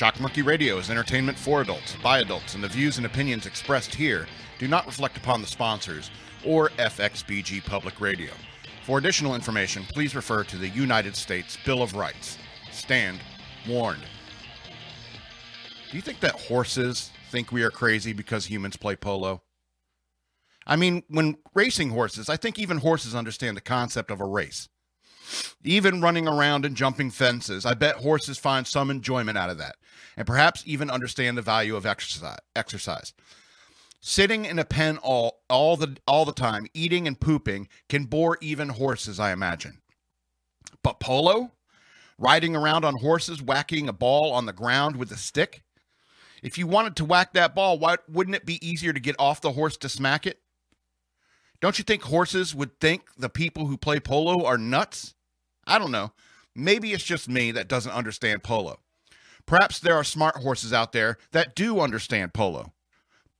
Shock Monkey Radio is entertainment for adults, by adults, and the views and opinions expressed here do not reflect upon the sponsors or FXBG Public Radio. For additional information, please refer to the United States Bill of Rights. Stand warned. Do you think that horses think we are crazy because humans play polo? I mean, when racing horses, I think even horses understand the concept of a race. Even running around and jumping fences, I bet horses find some enjoyment out of that, and perhaps even understand the value of exercise. Sitting in a pen all, all the all the time, eating and pooping, can bore even horses, I imagine. But polo? Riding around on horses, whacking a ball on the ground with a stick? If you wanted to whack that ball, why wouldn't it be easier to get off the horse to smack it? Don't you think horses would think the people who play polo are nuts? I don't know. Maybe it's just me that doesn't understand polo. Perhaps there are smart horses out there that do understand polo.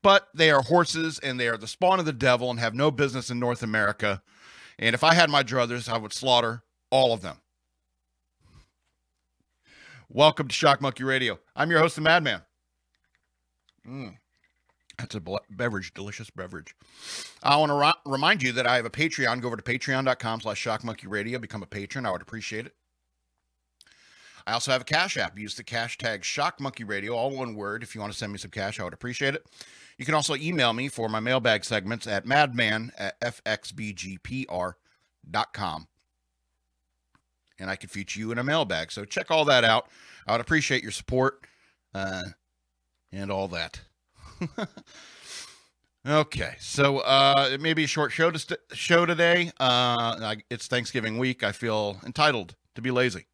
But they are horses and they are the spawn of the devil and have no business in North America. And if I had my druthers, I would slaughter all of them. Welcome to Shock Monkey Radio. I'm your host, the Madman. Mm. That's a beverage, delicious beverage. I want to remind you that I have a Patreon. Go over to patreon.com slash shockmonkeyradio. Become a patron. I would appreciate it. I also have a cash app. Use the cash tag shockmonkeyradio, all one word. If you want to send me some cash, I would appreciate it. You can also email me for my mailbag segments at madman at fxbgpr.com. And I can feature you in a mailbag. So check all that out. I would appreciate your support uh, and all that. okay, so uh, it may be a short show to st- show today. Uh, it's Thanksgiving week. I feel entitled to be lazy.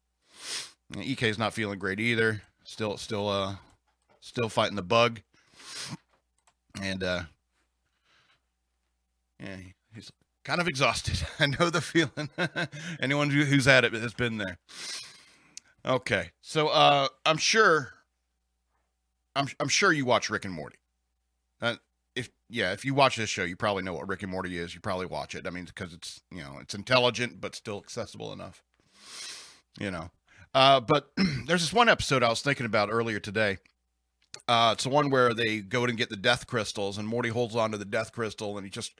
Ek is not feeling great either. Still, still, uh, still fighting the bug, and uh, yeah, he's kind of exhausted. I know the feeling. Anyone who's had it has been there. Okay, so uh, I'm sure. I'm I'm sure you watch Rick and Morty. Uh, if yeah, if you watch this show, you probably know what Rick and Morty is. You probably watch it. I mean, because it's you know it's intelligent but still accessible enough. You know, uh, but there's this one episode I was thinking about earlier today. Uh, it's the one where they go and get the death crystals, and Morty holds on to the death crystal, and he just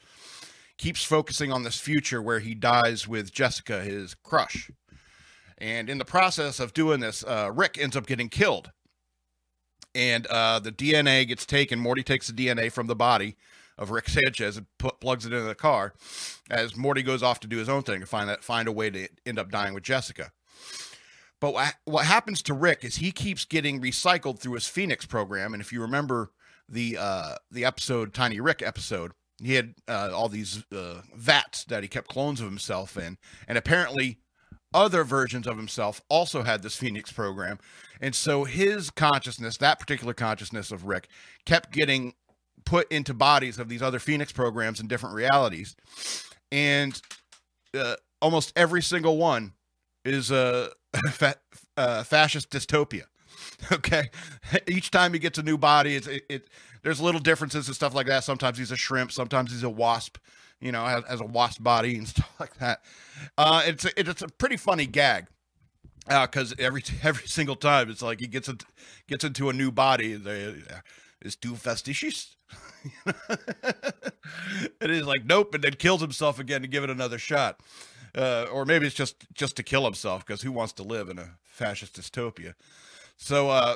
keeps focusing on this future where he dies with Jessica, his crush. And in the process of doing this, uh, Rick ends up getting killed and uh, the DNA gets taken. Morty takes the DNA from the body of Rick Sanchez and put, plugs it into the car as Morty goes off to do his own thing and find that find a way to end up dying with Jessica. But what, what happens to Rick is he keeps getting recycled through his Phoenix program, and if you remember the uh, the episode Tiny Rick episode, he had uh, all these uh, vats that he kept clones of himself in, and apparently other versions of himself also had this Phoenix program. And so his consciousness, that particular consciousness of Rick, kept getting put into bodies of these other Phoenix programs in different realities. And uh, almost every single one is a fa- uh, fascist dystopia. Okay. Each time he gets a new body, it's, it, it, there's little differences and stuff like that. Sometimes he's a shrimp, sometimes he's a wasp, you know, has, a wasp body and stuff like that. Uh, it's a, it's a pretty funny gag because uh, every every single time it's like he gets into, gets into a new body. They, it's too fastidious. it is like, nope, and then kills himself again to give it another shot. Uh, or maybe it's just just to kill himself because who wants to live in a fascist dystopia? So uh,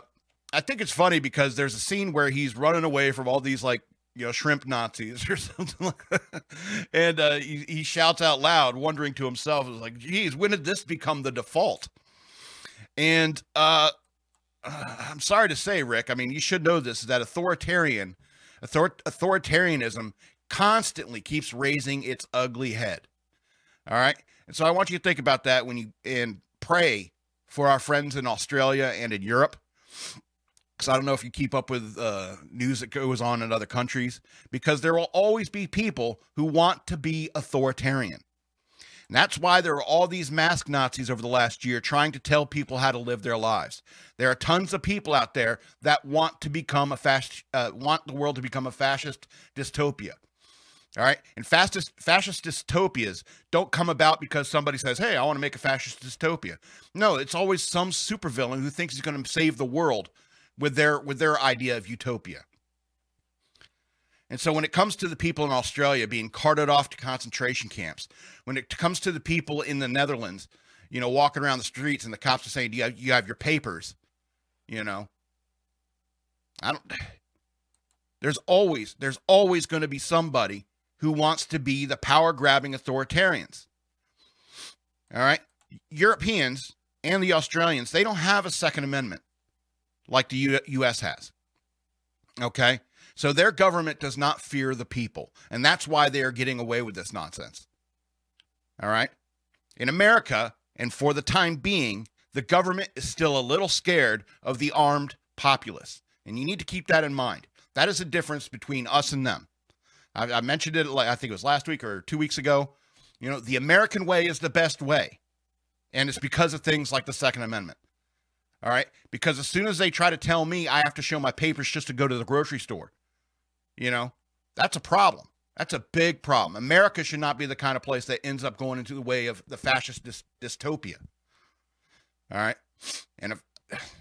I think it's funny because there's a scene where he's running away from all these like you know shrimp Nazis or something like that, and uh, he, he shouts out loud, wondering to himself, "Is like, geez, when did this become the default?" And uh, I'm sorry to say, Rick, I mean, you should know this, is that authoritarian, author- authoritarianism constantly keeps raising its ugly head. All right. And so I want you to think about that when you and pray for our friends in Australia and in Europe. Because I don't know if you keep up with uh, news that goes on in other countries, because there will always be people who want to be authoritarian. And that's why there are all these mask Nazis over the last year trying to tell people how to live their lives. There are tons of people out there that want to become a fascist, uh, want the world to become a fascist dystopia. All right. And fascist, fascist dystopias don't come about because somebody says, hey, I want to make a fascist dystopia. No, it's always some supervillain who thinks he's going to save the world with their with their idea of utopia. And so when it comes to the people in Australia being carted off to concentration camps, when it comes to the people in the Netherlands, you know, walking around the streets and the cops are saying, "Do you have, you have your papers?" You know, I don't. There's always there's always going to be somebody who wants to be the power grabbing authoritarians. All right, Europeans and the Australians they don't have a Second Amendment like the U- U.S. has. Okay, so their government does not fear the people, and that's why they are getting away with this nonsense. All right, in America, and for the time being, the government is still a little scared of the armed populace. And you need to keep that in mind. That is the difference between us and them. I, I mentioned it, I think it was last week or two weeks ago. You know, the American way is the best way. And it's because of things like the Second Amendment. All right. Because as soon as they try to tell me I have to show my papers just to go to the grocery store, you know, that's a problem. That's a big problem. America should not be the kind of place that ends up going into the way of the fascist dy- dystopia. All right. And if,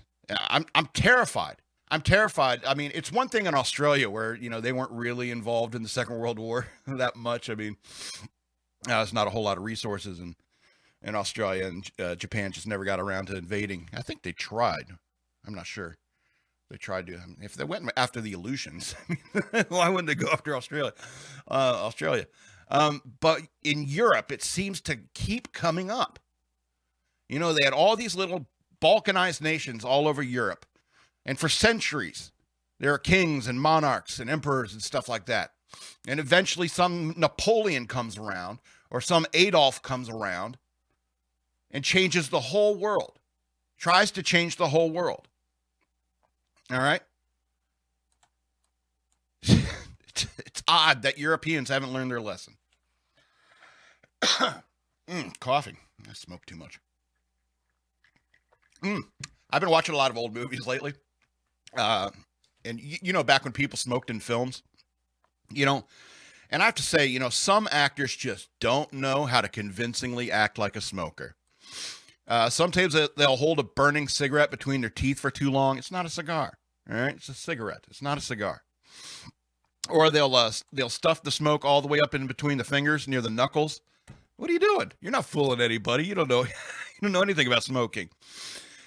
I'm, I'm terrified I'm terrified. I mean, it's one thing in Australia where you know they weren't really involved in the Second World War that much. I mean, uh, there's not a whole lot of resources in in Australia, and uh, Japan just never got around to invading. I think they tried. I'm not sure. They tried to. If they went after the Aleutians, why wouldn't they go after Australia? Uh, Australia. Um, but in Europe, it seems to keep coming up. You know, they had all these little balkanized nations all over Europe and for centuries, there are kings and monarchs and emperors and stuff like that. And eventually, some Napoleon comes around or some Adolf comes around and changes the whole world, tries to change the whole world. All right? it's, odd that Europeans haven't learned their lesson. mm, coughing. I smoke too much. Mm. I've been watching a lot of old movies lately. Uh, and you, you know, back when people smoked in films, you know, and I have to say, you know, some actors just don't know how to convincingly act like a smoker. Uh, sometimes they'll hold a burning cigarette between their teeth for too long. It's not a cigar. All right, it's a cigarette. It's not a cigar. Or they'll uh, they'll stuff the smoke all the way up in between the fingers near the knuckles. What are you doing? You're not fooling anybody. You don't know. you don't know anything about smoking.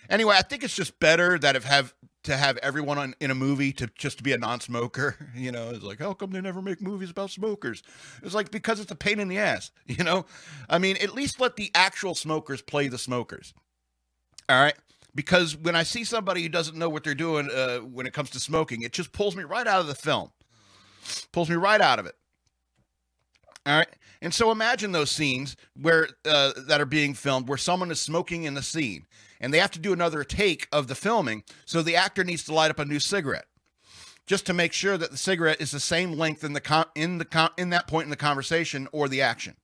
Anyway, I think it's just better that if have to have everyone on, in a movie to just to be a non-smoker. You know, it's like, how come they never make movies about smokers? It's like because it's a pain in the ass. You know, I mean, at least let the actual smokers play the smokers. All right. Because when I see somebody who doesn't know what they're doing uh, when it comes to smoking, it just pulls me right out of the film. Pulls me right out of it. All right. And so imagine those scenes where uh, that are being filmed where someone is smoking in the scene and they have to do another take of the filming. So the actor needs to light up a new cigarette just to make sure that the cigarette is the same length in the con- in the con- in that point in the conversation or the action.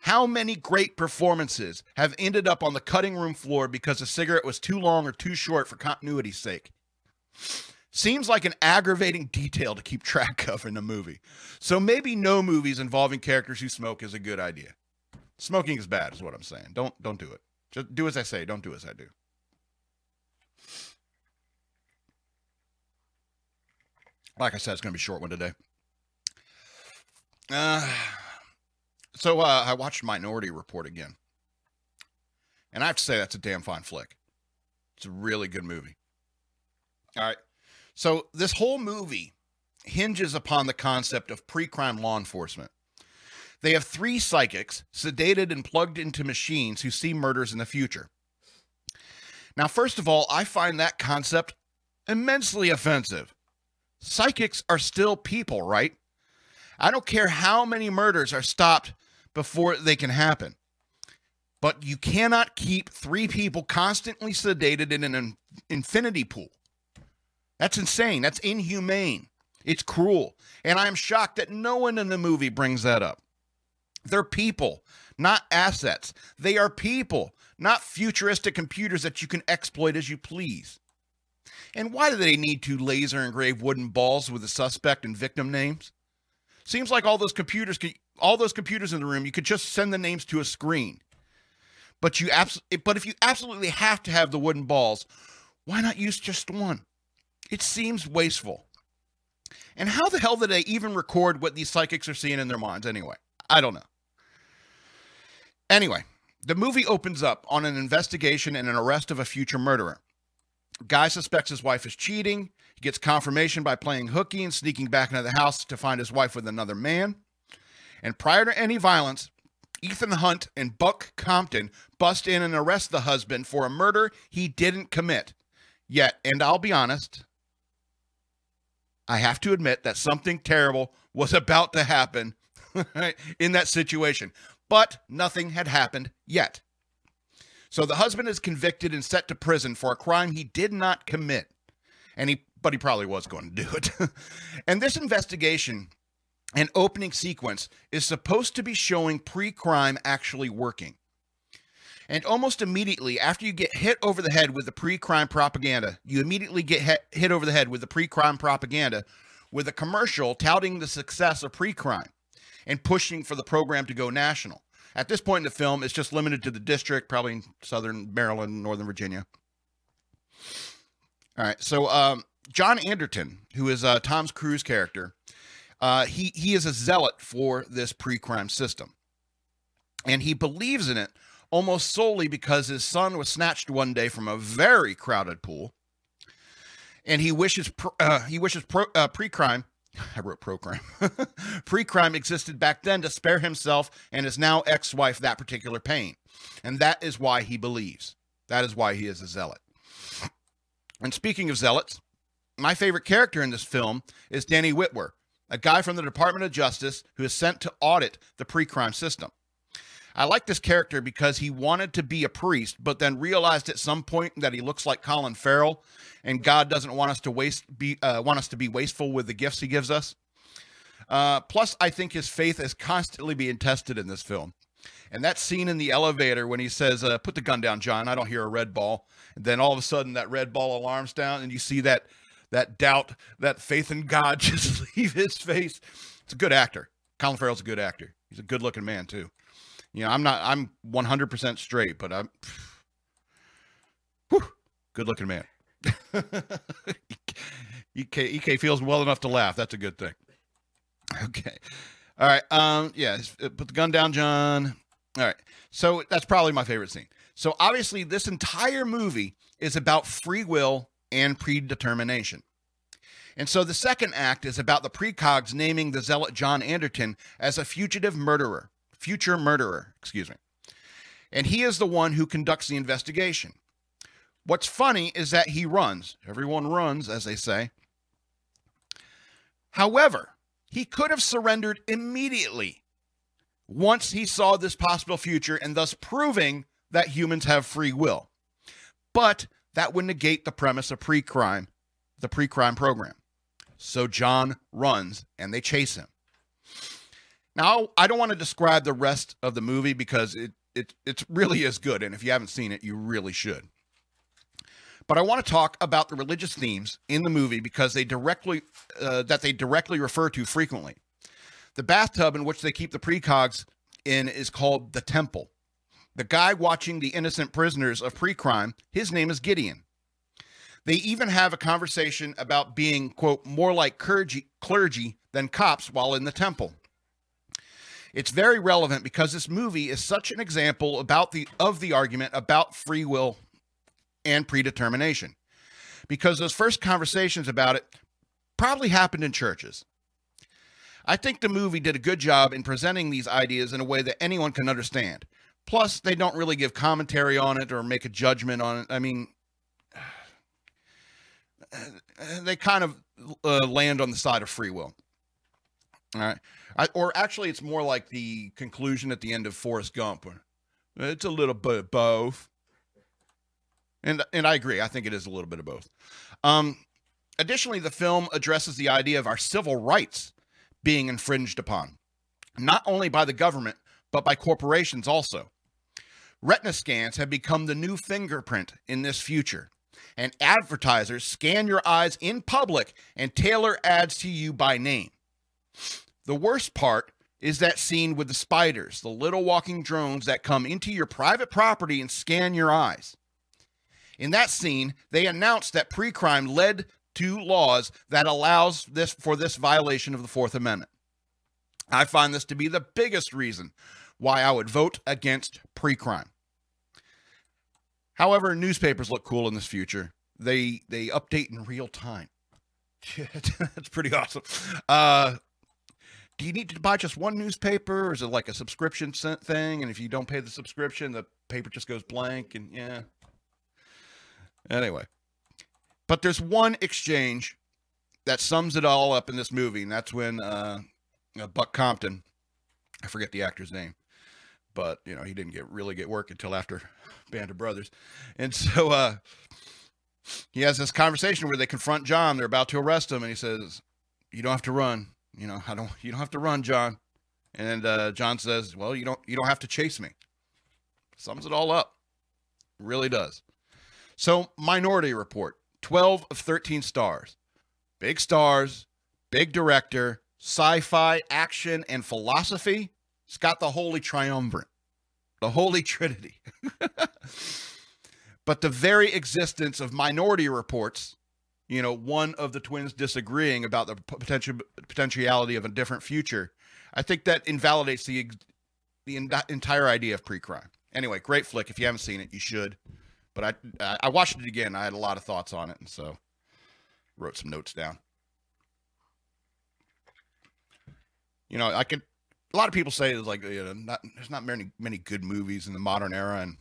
How many great performances have ended up on the cutting room floor because the cigarette was too long or too short for continuity's sake? Seems like an aggravating detail to keep track of in a movie. So maybe no movies involving characters who smoke is a good idea. Smoking is bad, is what I'm saying. Don't don't do it. Just do as I say, don't do as I do. Like I said, it's going to be a short one today. Uh, so uh, I watched Minority Report again. And I have to say, that's a damn fine flick. It's a really good movie. All right. So this whole movie hinges upon the concept of pre crime law enforcement. They have three psychics sedated and plugged into machines who see murders in the future. Now, first of all, I find that concept immensely offensive. Psychics are still people, right? I don't care how many murders are stopped before they can happen. But you cannot keep three people constantly sedated in an infinity pool. That's insane. That's inhumane. It's cruel. And I am shocked that no one in the movie brings that up. They're people, not assets. They are people, not futuristic computers that you can exploit as you please. And why do they need to laser engrave wooden balls with the suspect and victim names? Seems like all those computers could, all those computers in the room, you could just send the names to a screen. But you abs- but if you absolutely have to have the wooden balls, why not use just one? It seems wasteful. And how the hell did they even record what these psychics are seeing in their minds anyway? I don't know. Anyway, the movie opens up on an investigation and an arrest of a future murderer. Guy suspects his wife is cheating. He gets confirmation by playing hooky and sneaking back into the house to find his wife with another man. And prior to any violence, Ethan Hunt and Buck Compton bust in and arrest the husband for a murder he didn't commit. Yet, and I'll be honest, I have to admit that something terrible was about to happen in that situation, but nothing had happened yet. So the husband is convicted and set to prison for a crime he did not commit. And he but he probably was going to do it. and this investigation and opening sequence is supposed to be showing pre-crime actually working. And almost immediately after you get hit over the head with the pre-crime propaganda, you immediately get hit, over the head with the pre-crime propaganda with a commercial touting the success of pre-crime and pushing for the program to go national. At this point in the film, it's just limited to the district, probably in southern Maryland, northern Virginia. All right, so um, John Anderton, who is uh, Tom's Cruise character, uh, he he is a zealot for this pre-crime system, and he believes in it almost solely because his son was snatched one day from a very crowded pool, and he wishes uh, he wishes pro, uh, pre-crime. I wrote pro-crime. pre-crime existed back then to spare himself and his now ex-wife that particular pain, and that is why he believes. That is why he is a zealot. And speaking of zealots, my favorite character in this film is Danny Witwer, a guy from the Department of Justice who is sent to audit the pre crime system. I like this character because he wanted to be a priest, but then realized at some point that he looks like Colin Farrell, and God doesn't want us to waste be uh, want us to be wasteful with the gifts He gives us. Uh, plus, I think his faith is constantly being tested in this film. And that scene in the elevator when he says, uh, "Put the gun down, John. I don't hear a red ball." And then all of a sudden, that red ball alarms down, and you see that that doubt, that faith in God just leave his face. It's a good actor. Colin Farrell's a good actor. He's a good looking man too. You know, I'm not. I'm 100% straight, but I'm. Whew, good looking man. EK, EK feels well enough to laugh. That's a good thing. Okay. All right. Um. Yeah. Uh, put the gun down, John. All right. So that's probably my favorite scene. So obviously, this entire movie is about free will and predetermination. And so the second act is about the precogs naming the zealot John Anderton as a fugitive murderer, future murderer, excuse me. And he is the one who conducts the investigation. What's funny is that he runs. Everyone runs, as they say. However, he could have surrendered immediately once he saw this possible future and thus proving that humans have free will. But that would negate the premise of pre crime, the pre crime program. So John runs and they chase him. Now, I don't want to describe the rest of the movie because it, it, it really is good. And if you haven't seen it, you really should. But I want to talk about the religious themes in the movie because they directly uh, that they directly refer to frequently. The bathtub in which they keep the precogs in is called the temple. The guy watching the innocent prisoners of pre crime, his name is Gideon. They even have a conversation about being, quote, more like clergy, clergy than cops while in the temple. It's very relevant because this movie is such an example about the of the argument about free will and predetermination. Because those first conversations about it probably happened in churches. I think the movie did a good job in presenting these ideas in a way that anyone can understand. Plus, they don't really give commentary on it or make a judgment on it. I mean, they kind of uh, land on the side of free will. All right. I, or actually, it's more like the conclusion at the end of Forrest Gump. It's a little bit of both. And, and I agree. I think it is a little bit of both. Um, additionally, the film addresses the idea of our civil rights being infringed upon, not only by the government, but by corporations also. Retina scans have become the new fingerprint in this future, and advertisers scan your eyes in public and tailor ads to you by name. The worst part is that scene with the spiders, the little walking drones that come into your private property and scan your eyes. In that scene, they announced that pre crime led to laws that allows this for this violation of the Fourth Amendment. I find this to be the biggest reason why I would vote against pre-crime. However, newspapers look cool in this future. They they update in real time. That's pretty awesome. Uh, do you need to buy just one newspaper, or is it like a subscription thing? And if you don't pay the subscription, the paper just goes blank. And yeah. Anyway, but there's one exchange that sums it all up in this movie, and that's when uh, uh, Buck Compton, I forget the actor's name, but you know he didn't get really get work until after Band of Brothers, and so uh, he has this conversation where they confront John. They're about to arrest him, and he says, "You don't have to run. You know, I don't. You don't have to run, John." And uh, John says, "Well, you don't. You don't have to chase me." Sums it all up. Really does. So, Minority Report, 12 of 13 stars. Big stars, big director, sci fi, action, and philosophy. It's got the holy triumvirate, the holy trinity. but the very existence of Minority Reports, you know, one of the twins disagreeing about the potential potentiality of a different future, I think that invalidates the the entire idea of pre-crime. Anyway, great flick. If you haven't seen it, you should. But I I watched it again. I had a lot of thoughts on it, and so wrote some notes down. You know, I could. A lot of people say it's like you know, not, there's not many many good movies in the modern era, and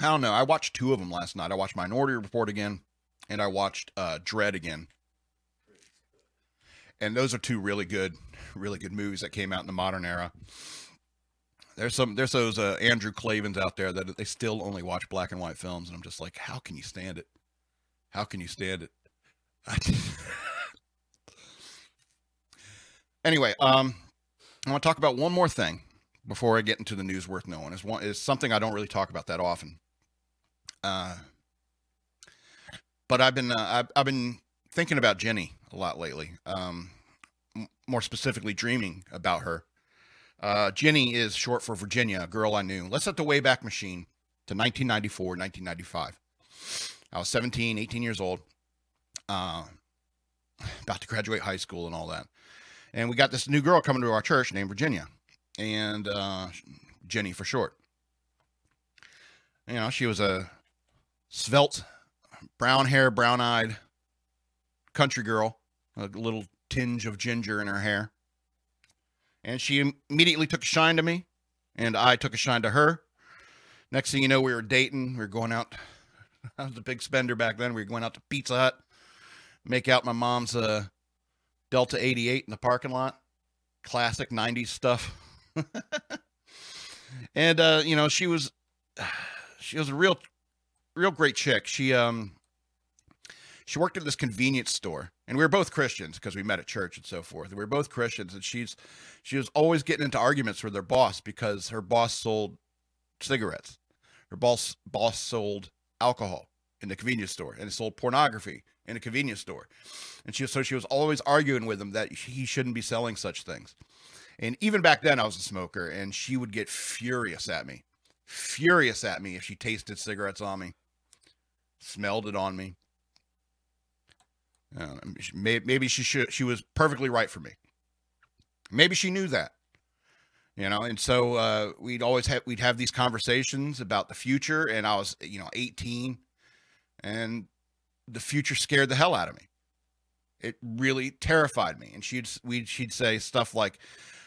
I don't know. I watched two of them last night. I watched Minority Report again, and I watched uh, Dredd again. And those are two really good, really good movies that came out in the modern era. There's some there's those uh, Andrew Klavans out there that they still only watch black and white films, and I'm just like, how can you stand it? How can you stand it? anyway, um, I want to talk about one more thing before I get into the news worth knowing. Is one is something I don't really talk about that often. Uh, but I've been uh, I've, I've been thinking about Jenny a lot lately. Um, m- more specifically, dreaming about her. Uh, Jenny is short for Virginia, a girl I knew. Let's set the Wayback Machine to 1994, 1995. I was 17, 18 years old, uh, about to graduate high school and all that. And we got this new girl coming to our church named Virginia, and uh, Jenny for short. You know, she was a svelte, brown hair, brown eyed country girl, a little tinge of ginger in her hair. And she immediately took a shine to me, and I took a shine to her. Next thing you know, we were dating. We were going out. I was a big spender back then. We were going out to Pizza Hut, make out my mom's uh, Delta 88 in the parking lot. Classic 90s stuff. and uh, you know, she was she was a real real great chick. She um she worked at this convenience store and we were both christians because we met at church and so forth. We were both christians and she's she was always getting into arguments with her boss because her boss sold cigarettes. Her boss boss sold alcohol in the convenience store and sold pornography in a convenience store. And she so she was always arguing with him that he shouldn't be selling such things. And even back then i was a smoker and she would get furious at me furious at me if she tasted cigarettes on me smelled it on me uh, maybe she should. She was perfectly right for me. Maybe she knew that, you know. And so uh, we'd always have we'd have these conversations about the future. And I was, you know, 18, and the future scared the hell out of me. It really terrified me. And she'd we she'd say stuff like,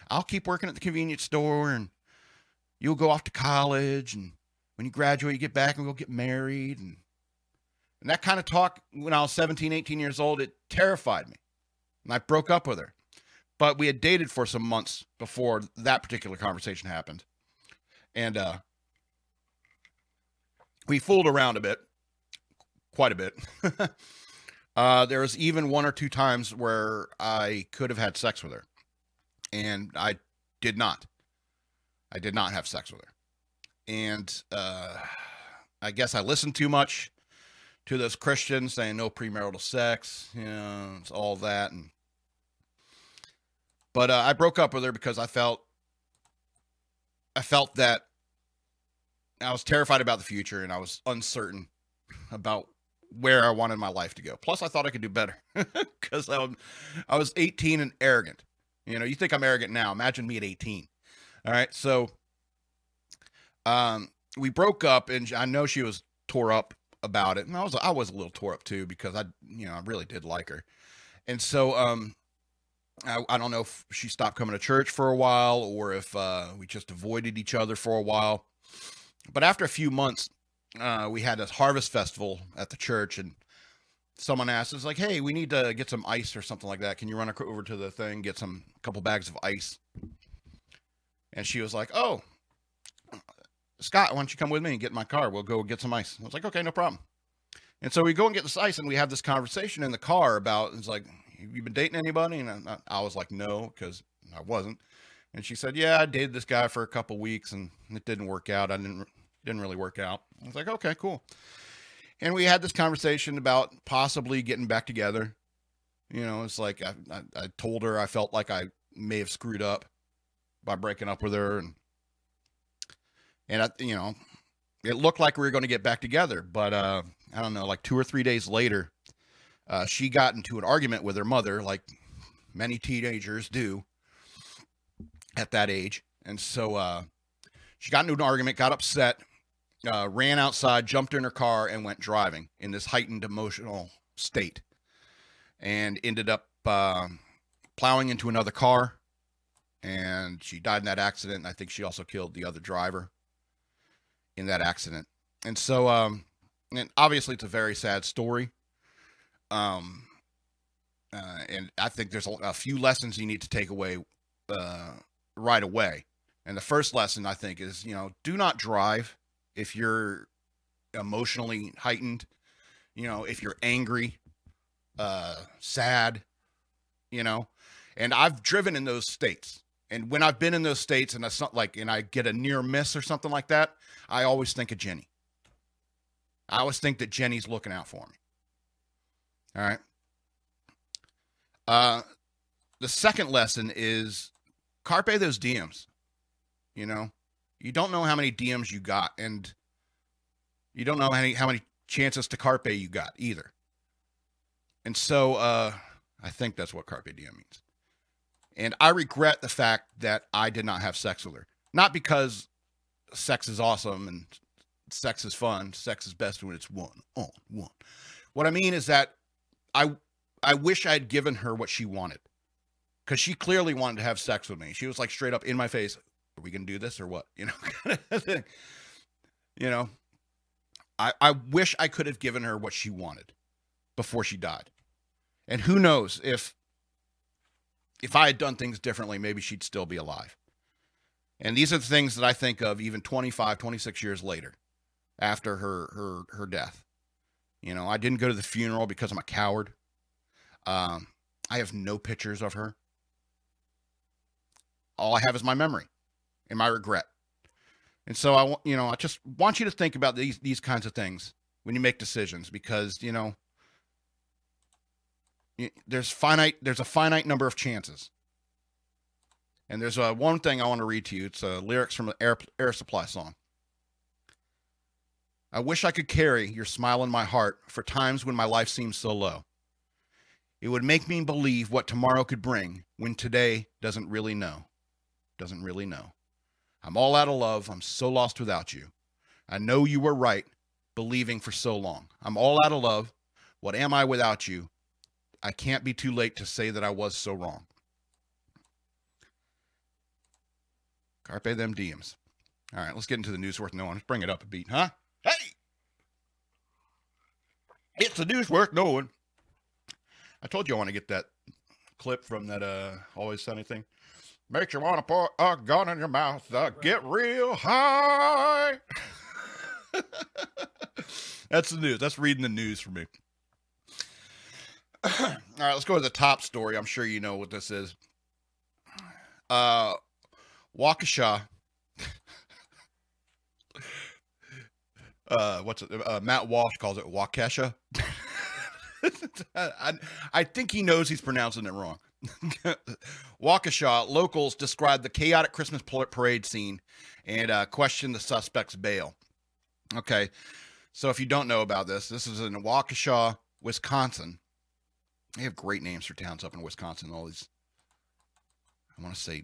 "I'll keep working at the convenience store, and you'll go off to college, and when you graduate, you get back and we'll get married." And and that kind of talk when I was 17, 18 years old, it terrified me. And I broke up with her. But we had dated for some months before that particular conversation happened. And uh, we fooled around a bit, quite a bit. uh, there was even one or two times where I could have had sex with her. And I did not. I did not have sex with her. And uh, I guess I listened too much to those Christians saying no premarital sex, you know, it's all that. And but uh, I broke up with her because I felt I felt that I was terrified about the future and I was uncertain about where I wanted my life to go. Plus, I thought I could do better because I, I was 18 and arrogant. You know, you think I'm arrogant now. Imagine me at 18. All right. So um, we broke up, and I know she was tore up about it. And I was, I was a little tore up too because I, you know, I really did like her. And so, um, I, I don't know if she stopped coming to church for a while or if uh, we just avoided each other for a while. But after a few months, uh, we had this harvest festival at the church, and someone asked like, "Hey, we need to get some ice or something like that. Can you run over to the thing, get some couple bags of ice?" And she was like, "Oh, Scott, why don't you come with me and get in my car? We'll go get some ice." I was like, "Okay, no problem." And so we go and get this ice, and we have this conversation in the car about it's like, "You been dating anybody?" And I, I was like, "No," because I wasn't. And she said, "Yeah, I dated this guy for a couple weeks, and it didn't work out. I didn't didn't really work out." I was like, "Okay, cool." And we had this conversation about possibly getting back together. You know, it's like I, I, I told her I felt like I may have screwed up by breaking up with her, and and I, you know, it looked like we were going to get back together, but uh, I don't know, like two or three days later, uh, she got into an argument with her mother, like many teenagers do at that age, and so uh, she got into an argument, got upset, uh, ran outside, jumped in her car, and went driving in this heightened emotional state, and ended up uh, plowing into another car, and she died in that accident. I think she also killed the other driver in that accident. And so, um, and obviously, it's a very sad story. Um, uh, and I think there's a, a, few lessons you need to take away uh, right away. And the first lesson I think is, you know, do not drive if you're emotionally heightened. You know, if you're angry, uh, sad, you know. And I've driven in those states. And when I've been in those states and it's not like, and I get a near miss or something like that, I always think of Jenny. I always think that Jenny's looking out for me. All right. Uh, the second lesson is carpe those DMs. You know, you don't know how many DMs you got, and you don't know how many how many chances to carpe you got either. And so, uh, I think that's what carpe diem means. And I regret the fact that I did not have sex with her. Not because sex is awesome and sex is fun. Sex is best when it's one on one. What I mean is that I I wish I had given her what she wanted. Cause she clearly wanted to have sex with me. She was like straight up in my face, are we gonna do this or what? You know, kind of thing. You know. I, I wish I could have given her what she wanted before she died. And who knows if if I had done things differently, maybe she'd still be alive. And these are the things that I think of even 25, 26 years later after her her her death. You know, I didn't go to the funeral because I'm a coward. Um, I have no pictures of her. All I have is my memory and my regret. And so I, want, you know, I just want you to think about these these kinds of things when you make decisions because you know there's finite there's a finite number of chances. And there's a one thing I want to read to you. It's uh, lyrics from an Air, Air Supply song. I wish I could carry your smile in my heart for times when my life seems so low. It would make me believe what tomorrow could bring when today doesn't really know. Doesn't really know. I'm all out of love. I'm so lost without you. I know you were right, believing for so long. I'm all out of love. What am I without you? I can't be too late to say that I was so wrong. Carpe them diems. All right, let's get into the news worth knowing. Let's bring it up a beat, huh? Hey! It's the news worth knowing. I told you I want to get that clip from that uh Always Sunny thing. Makes you want to put a gun in your mouth, uh, get real high. That's the news. That's reading the news for me. All right, let's go to the top story. I'm sure you know what this is. Uh, Waukesha. uh, what's it? Uh, Matt Walsh calls it Waukesha. I, I think he knows he's pronouncing it wrong. Waukesha locals described the chaotic Christmas parade scene and uh, questioned the suspect's bail. Okay, So if you don't know about this, this is in Waukesha, Wisconsin. They have great names for towns up in Wisconsin. All these, I want to say,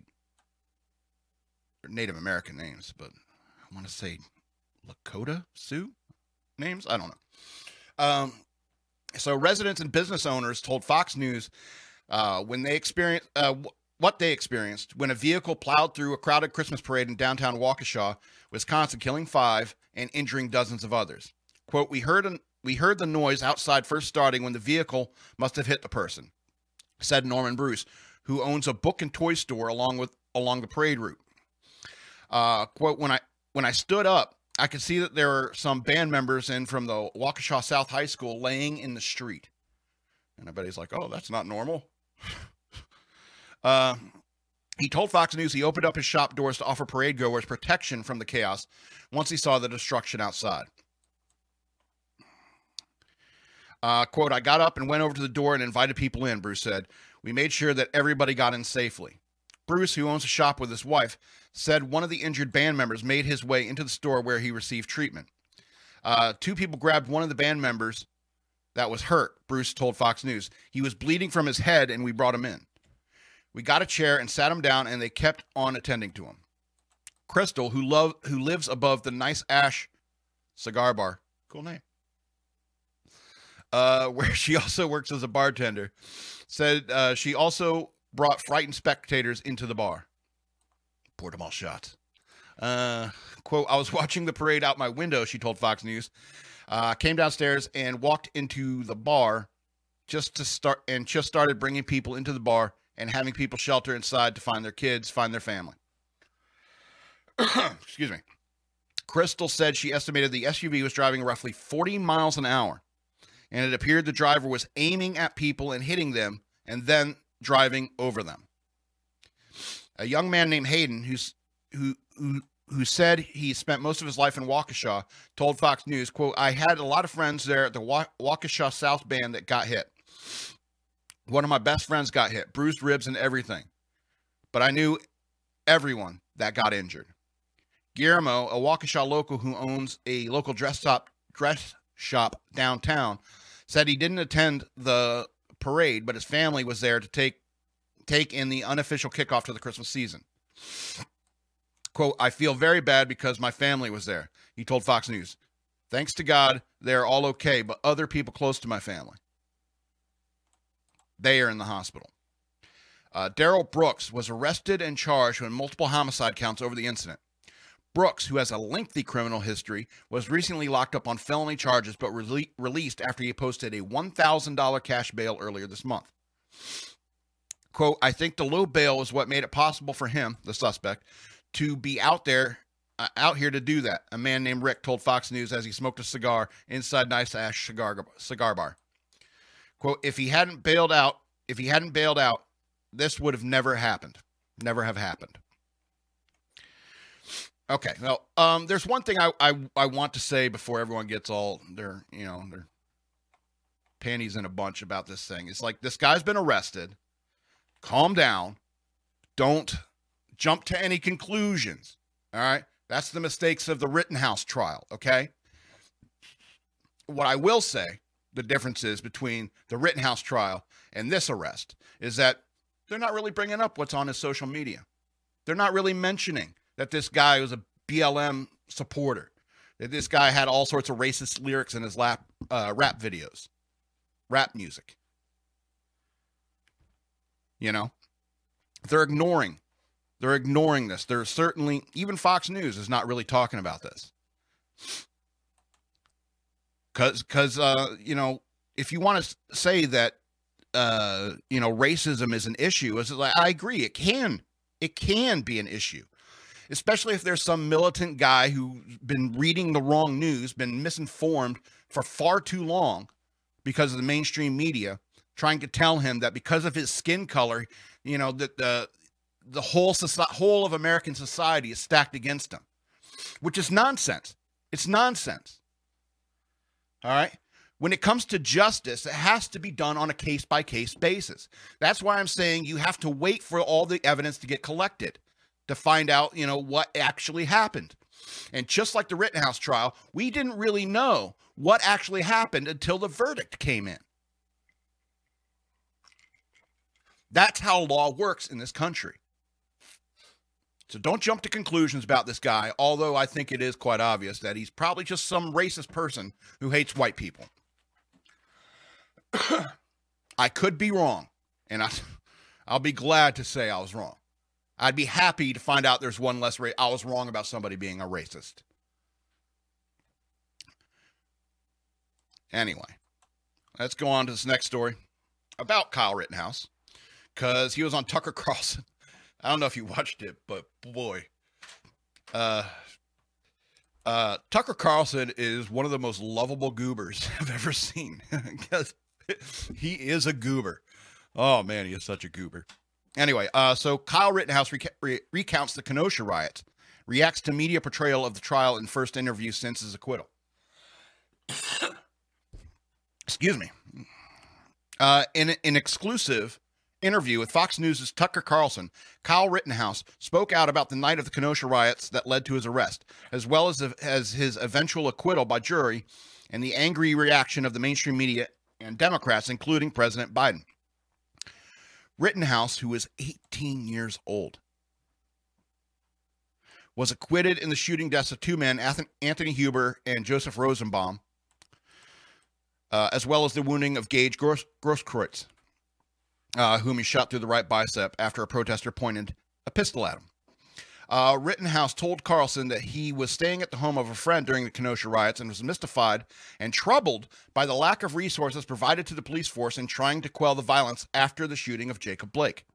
Native American names, but I want to say Lakota Sioux names. I don't know. Um, so residents and business owners told Fox News uh, when they experienced uh, what they experienced when a vehicle plowed through a crowded Christmas parade in downtown Waukesha, Wisconsin, killing five and injuring dozens of others. "Quote: We heard an, we heard the noise outside first starting when the vehicle must have hit the person," said Norman Bruce, who owns a book and toy store along with along the parade route. Uh, "Quote: When I when I stood up, I could see that there were some band members in from the Waukesha South High School laying in the street. And everybody's like, oh, that's not normal. uh, he told Fox News he opened up his shop doors to offer parade goers protection from the chaos once he saw the destruction outside. Uh, quote, I got up and went over to the door and invited people in, Bruce said. We made sure that everybody got in safely. Bruce, who owns a shop with his wife, said one of the injured band members made his way into the store where he received treatment. Uh, two people grabbed one of the band members that was hurt, Bruce told Fox News. He was bleeding from his head, and we brought him in. We got a chair and sat him down, and they kept on attending to him. Crystal, who love who lives above the Nice Ash cigar bar, cool name, uh, where she also works as a bartender, said uh, she also brought frightened spectators into the bar. Poured them all shots. Uh, quote, I was watching the parade out my window, she told Fox News. Uh, came downstairs and walked into the bar just to start and just started bringing people into the bar and having people shelter inside to find their kids, find their family. Excuse me. Crystal said she estimated the SUV was driving roughly 40 miles an hour, and it appeared the driver was aiming at people and hitting them and then driving over them. A young man named Hayden, who's, who, who, who said he spent most of his life in Waukesha, told Fox News, quote, I had a lot of friends there at the Waukesha South Band that got hit. One of my best friends got hit, bruised ribs and everything. But I knew everyone that got injured. Guillermo, a Waukesha local who owns a local dress shop, dress shop downtown, said he didn't attend the parade, but his family was there to take take in the unofficial kickoff to the Christmas season. Quote, I feel very bad because my family was there, he told Fox News. Thanks to God, they're all okay, but other people close to my family, they are in the hospital. Uh, Darrell Brooks was arrested and charged with multiple homicide counts over the incident. Brooks, who has a lengthy criminal history, was recently locked up on felony charges but re- released after he posted a $1,000 cash bail earlier this month. Quote, I think the low bail is what made it possible for him, the suspect, to be out there, uh, out here to do that. A man named Rick told Fox News as he smoked a cigar inside Nice Ash cigar, cigar bar. Quote, if he hadn't bailed out, if he hadn't bailed out, this would have never happened. Never have happened. Okay. Well, um, there's one thing I, I I want to say before everyone gets all their you know their panties in a bunch about this thing. It's like this guy's been arrested. Calm down. Don't jump to any conclusions. All right. That's the mistakes of the Rittenhouse trial. Okay. What I will say, the differences between the Rittenhouse trial and this arrest is that they're not really bringing up what's on his social media. They're not really mentioning that this guy was a BLM supporter, that this guy had all sorts of racist lyrics in his lap, uh, rap videos, rap music. You know, they're ignoring. They're ignoring this. They're certainly, even Fox News is not really talking about this. Because, because uh, you know, if you want to say that, uh, you know, racism is an issue, is like I agree, it can, it can be an issue especially if there's some militant guy who's been reading the wrong news, been misinformed for far too long because of the mainstream media, trying to tell him that because of his skin color, you know, that the the whole society, whole of American society is stacked against him, which is nonsense. It's nonsense. All right. When it comes to justice, it has to be done on a case by case basis. That's why I'm saying you have to wait for all the evidence to get collected to find out, you know, what actually happened. And just like the Rittenhouse trial, we didn't really know what actually happened until the verdict came in. That's how law works in this country. So don't jump to conclusions about this guy, although I think it is quite obvious that he's probably just some racist person who hates white people. I could be wrong, and I, I'll be glad to say I was wrong. I'd be happy to find out there's one less ra- I was wrong about somebody being a racist. Anyway, let's go on to this next story about Kyle Rittenhouse because he was on Tucker Carlson. I don't know if you watched it, but boy, uh, uh, Tucker Carlson is one of the most lovable goobers I've ever seen because he is a goober. Oh man, he is such a goober. Anyway, uh, so Kyle Rittenhouse reca- re- recounts the Kenosha riots, reacts to media portrayal of the trial in first interview since his acquittal. Excuse me. Uh, in an exclusive interview with Fox News' Tucker Carlson, Kyle Rittenhouse spoke out about the night of the Kenosha riots that led to his arrest, as well as, as his eventual acquittal by jury and the angry reaction of the mainstream media and Democrats, including President Biden. Rittenhouse, who was 18 years old, was acquitted in the shooting deaths of two men, Anthony Huber and Joseph Rosenbaum, uh, as well as the wounding of Gage Gross- Grosskreutz, uh, whom he shot through the right bicep after a protester pointed a pistol at him. Uh, Rittenhouse told Carlson that he was staying at the home of a friend during the Kenosha riots and was mystified and troubled by the lack of resources provided to the police force in trying to quell the violence after the shooting of Jacob Blake.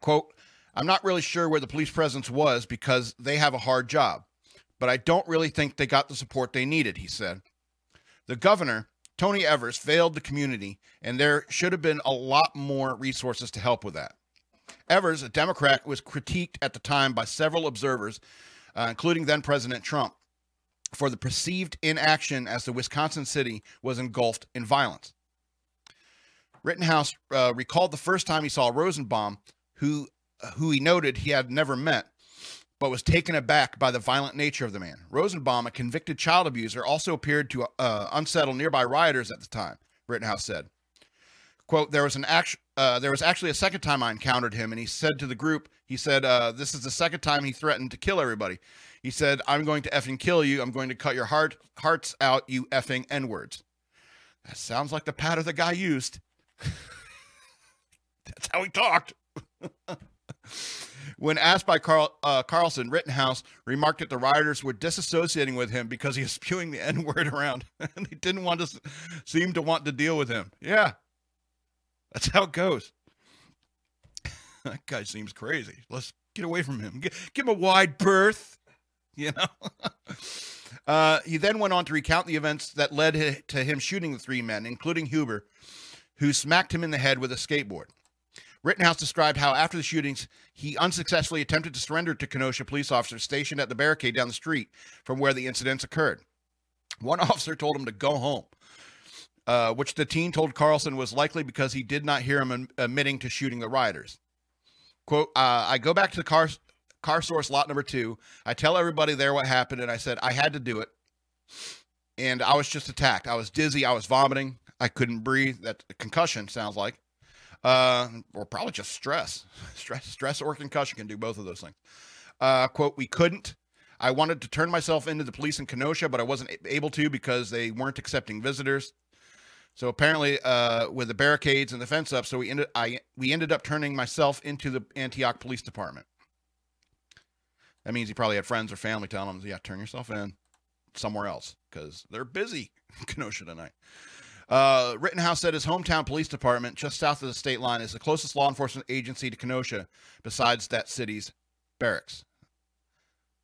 Quote, I'm not really sure where the police presence was because they have a hard job, but I don't really think they got the support they needed, he said. The governor, Tony Evers, failed the community, and there should have been a lot more resources to help with that. Evers, a Democrat, was critiqued at the time by several observers, uh, including then President Trump, for the perceived inaction as the Wisconsin city was engulfed in violence. Rittenhouse uh, recalled the first time he saw Rosenbaum, who who he noted he had never met, but was taken aback by the violent nature of the man. Rosenbaum, a convicted child abuser, also appeared to uh, unsettle nearby rioters at the time. Rittenhouse said, "quote There was an act- uh, there was actually a second time I encountered him, and he said to the group, he said, uh, This is the second time he threatened to kill everybody. He said, I'm going to effing kill you. I'm going to cut your heart hearts out, you effing N words. That sounds like the patter the guy used. That's how he talked. when asked by Carl, uh, Carlson, Rittenhouse remarked that the rioters were disassociating with him because he was spewing the N word around and they didn't want to seem to want to deal with him. Yeah, that's how it goes. that guy seems crazy. Let's get away from him. give him a wide berth. You know. uh, he then went on to recount the events that led to him shooting the three men, including Huber, who smacked him in the head with a skateboard. Rittenhouse described how after the shootings, he unsuccessfully attempted to surrender to Kenosha police officers stationed at the barricade down the street from where the incidents occurred. One officer told him to go home, uh, which the teen told Carlson was likely because he did not hear him admitting to shooting the rioters. Quote, uh, I go back to the car, car source lot number two. I tell everybody there what happened, and I said I had to do it. And I was just attacked. I was dizzy. I was vomiting. I couldn't breathe. That concussion sounds like. Uh, or probably just stress. Stress, stress or concussion can do both of those things. Uh, quote, we couldn't. I wanted to turn myself into the police in Kenosha, but I wasn't able to because they weren't accepting visitors. So apparently, uh, with the barricades and the fence up, so we ended I we ended up turning myself into the Antioch Police Department. That means he probably had friends or family telling him, "Yeah, turn yourself in somewhere else because they're busy in Kenosha tonight." Uh, Rittenhouse said his hometown police department, just south of the state line, is the closest law enforcement agency to Kenosha, besides that city's barracks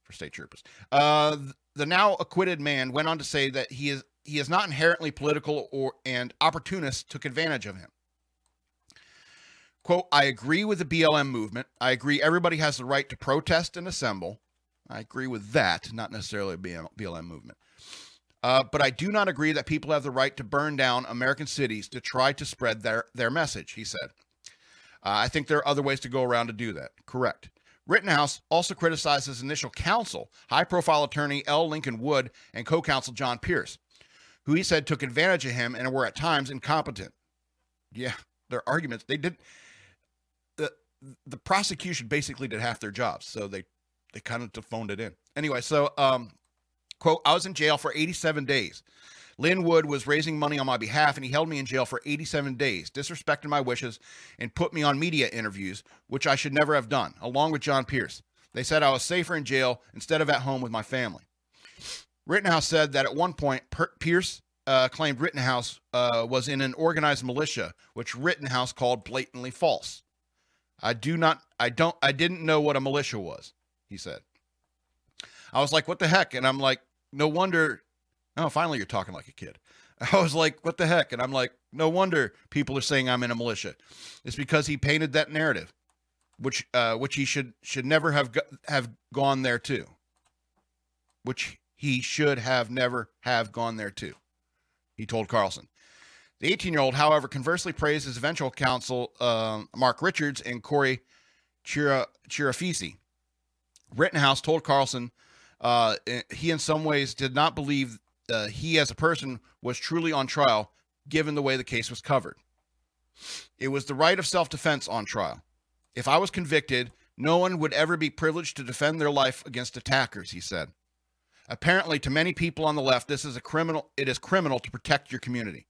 for state troopers. Uh, the now acquitted man went on to say that he is he is not inherently political or and opportunists took advantage of him. Quote, I agree with the BLM movement. I agree everybody has the right to protest and assemble. I agree with that, not necessarily BLM movement. Uh, but I do not agree that people have the right to burn down American cities to try to spread their, their message, he said. Uh, I think there are other ways to go around to do that. Correct. Rittenhouse also criticized his initial counsel, high profile attorney L. Lincoln Wood, and co counsel John Pierce, who he said took advantage of him and were at times incompetent. Yeah, their arguments, they did. The, the prosecution basically did half their jobs, so they, they kind of phoned it in. Anyway, so, um, quote, I was in jail for 87 days. Lin Wood was raising money on my behalf, and he held me in jail for 87 days, disrespected my wishes, and put me on media interviews, which I should never have done, along with John Pierce. They said I was safer in jail instead of at home with my family. Rittenhouse said that at one point, Pierce uh, claimed Rittenhouse uh, was in an organized militia, which Rittenhouse called blatantly false. I do not, I don't, I didn't know what a militia was, he said. I was like, what the heck? And I'm like, no wonder Oh, finally you're talking like a kid. I was like, what the heck? And I'm like, no wonder people are saying I'm in a militia. It's because he painted that narrative, which uh, which he should should never have go- have gone there to. Which he should have never have gone there too, He told Carlson. The 18 year old, however, conversely praised his eventual counsel, uh, Mark Richards and Corey Chira- Chirafisi. Rittenhouse told Carlson uh, he, in some ways, did not believe uh, he as a person was truly on trial given the way the case was covered. It was the right of self defense on trial. If I was convicted, no one would ever be privileged to defend their life against attackers, he said. Apparently, to many people on the left, this is a criminal. It is criminal to protect your community.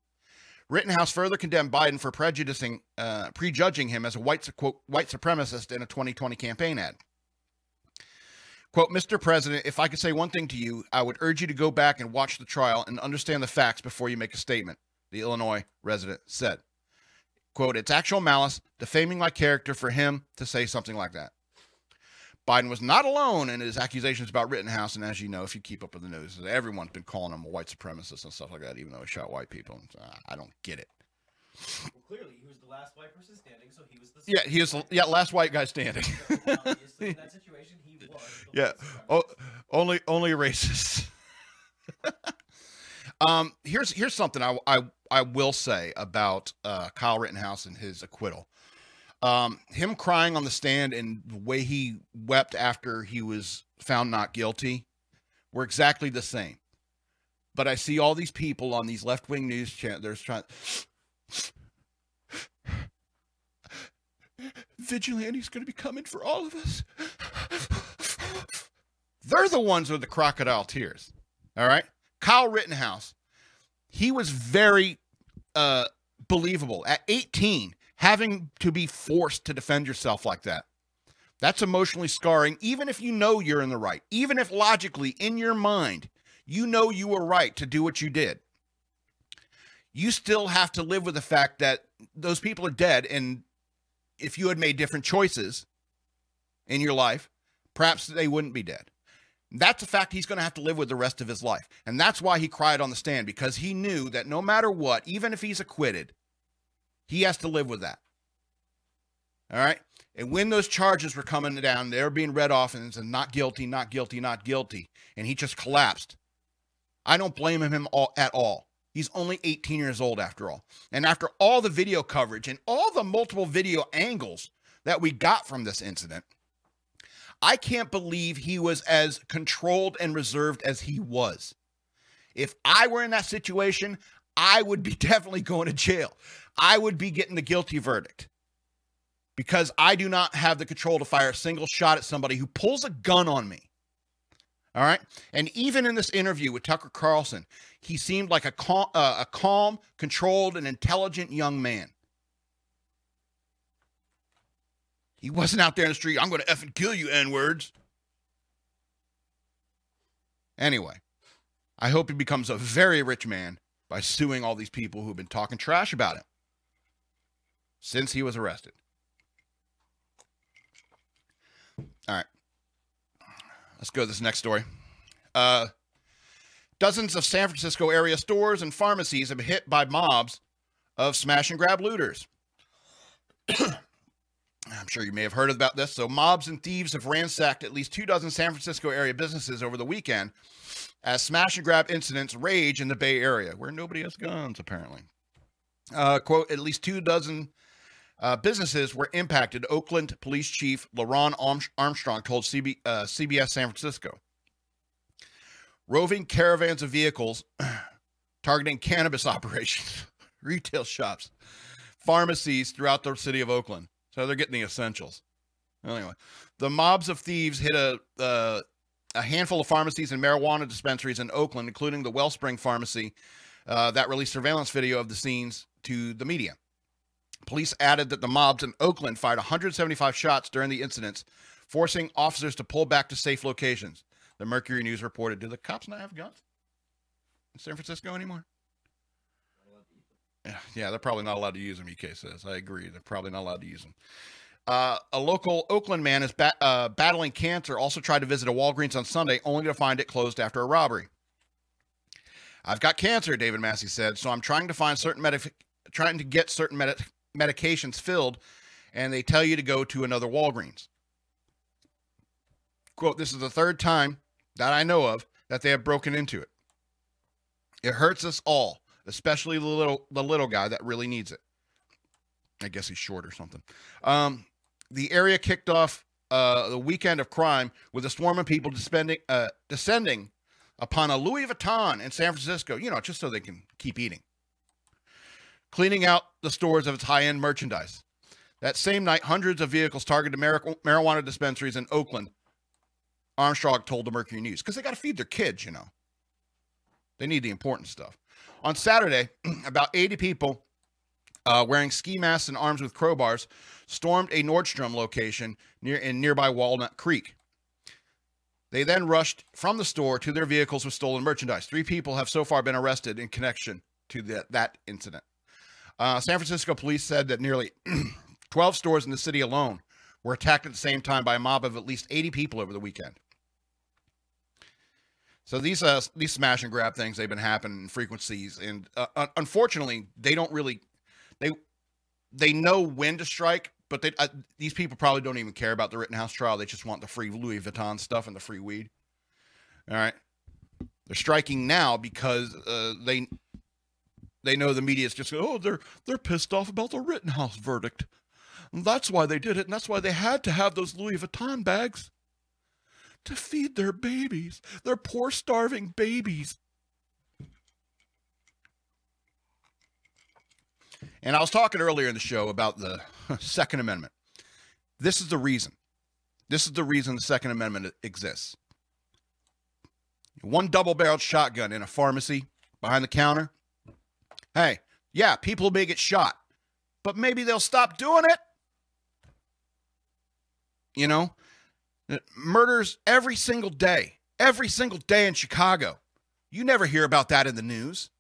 Rittenhouse further condemned Biden for prejudicing, uh, prejudging him as a white, quote, white supremacist in a 2020 campaign ad. Quote, Mr. President, if I could say one thing to you, I would urge you to go back and watch the trial and understand the facts before you make a statement, the Illinois resident said. Quote, it's actual malice, defaming my character for him to say something like that. Biden was not alone in his accusations about Rittenhouse, and as you know, if you keep up with the news, everyone's been calling him a white supremacist and stuff like that, even though he shot white people. I don't get it. Well, clearly, he was the last white person standing, so he was the. Yeah, he was. Yeah, last white guy standing. Obviously, in that situation, he was. yeah, o- only only racist. um, here's here's something I I I will say about uh, Kyle Rittenhouse and his acquittal. Um, him crying on the stand and the way he wept after he was found not guilty were exactly the same. But I see all these people on these left wing news channels. They're trying Vigilante's going to be coming for all of us. They're the ones with the crocodile tears. All right. Kyle Rittenhouse, he was very uh, believable at 18, having to be forced to defend yourself like that. That's emotionally scarring, even if you know you're in the right, even if logically in your mind you know you were right to do what you did. You still have to live with the fact that those people are dead and if you had made different choices in your life, perhaps they wouldn't be dead. That's a fact he's going to have to live with the rest of his life. And that's why he cried on the stand because he knew that no matter what, even if he's acquitted, he has to live with that. All right? And when those charges were coming down, they were being read off and said, not guilty, not guilty, not guilty. And he just collapsed. I don't blame him all, at all. He's only 18 years old after all. And after all the video coverage and all the multiple video angles that we got from this incident, I can't believe he was as controlled and reserved as he was. If I were in that situation, I would be definitely going to jail. I would be getting the guilty verdict because I do not have the control to fire a single shot at somebody who pulls a gun on me. All right. And even in this interview with Tucker Carlson, he seemed like a calm, uh, a calm, controlled, and intelligent young man. He wasn't out there in the street, I'm going to effing kill you, N words. Anyway, I hope he becomes a very rich man by suing all these people who've been talking trash about him since he was arrested. All right. Let's go to this next story. Uh, dozens of San Francisco area stores and pharmacies have been hit by mobs of smash and grab looters. I'm sure you may have heard about this. So, mobs and thieves have ransacked at least two dozen San Francisco area businesses over the weekend as smash and grab incidents rage in the Bay Area, where nobody has guns, apparently. Uh, quote, at least two dozen uh, businesses were impacted, Oakland Police Chief LeRonne Armstrong told CB, uh, CBS San Francisco. Roving caravans of vehicles targeting cannabis operations, retail shops, pharmacies throughout the city of Oakland. So they're getting the essentials. Anyway, the mobs of thieves hit a uh, a handful of pharmacies and marijuana dispensaries in Oakland, including the Wellspring Pharmacy, uh, that released surveillance video of the scenes to the media. Police added that the mobs in Oakland fired 175 shots during the incidents, forcing officers to pull back to safe locations. The Mercury News reported. Do the cops not have guns in San Francisco anymore? Yeah, they're probably not allowed to use them. UK says. I agree. They're probably not allowed to use them. Uh, a local Oakland man is ba- uh, battling cancer. Also tried to visit a Walgreens on Sunday, only to find it closed after a robbery. I've got cancer, David Massey said, so I'm trying to find certain medic- trying to get certain med- medications filled, and they tell you to go to another Walgreens. Quote: This is the third time that I know of that they have broken into it. It hurts us all, especially the little the little guy that really needs it. I guess he's short or something. Um, the area kicked off uh, the weekend of crime with a swarm of people descending, uh, descending upon a Louis Vuitton in San Francisco, you know, just so they can keep eating, cleaning out the stores of its high end merchandise. That same night, hundreds of vehicles targeted mar- marijuana dispensaries in Oakland, Armstrong told the Mercury News, because they got to feed their kids, you know. They need the important stuff. On Saturday, about 80 people uh, wearing ski masks and armed with crowbars stormed a Nordstrom location near in nearby Walnut Creek. They then rushed from the store to their vehicles with stolen merchandise. Three people have so far been arrested in connection to the, that incident. Uh, San Francisco police said that nearly 12 stores in the city alone were attacked at the same time by a mob of at least 80 people over the weekend. So these uh, these smash and grab things they've been happening in frequencies, and uh, unfortunately they don't really they they know when to strike, but they, uh, these people probably don't even care about the Rittenhouse trial. They just want the free Louis Vuitton stuff and the free weed. All right, they're striking now because uh, they they know the media is just oh they're they're pissed off about the Rittenhouse verdict. And that's why they did it, and that's why they had to have those Louis Vuitton bags to feed their babies, their poor starving babies. And I was talking earlier in the show about the Second Amendment. This is the reason. This is the reason the Second Amendment exists. One double barreled shotgun in a pharmacy behind the counter. Hey, yeah, people may get shot, but maybe they'll stop doing it. You know, murders every single day, every single day in Chicago. You never hear about that in the news.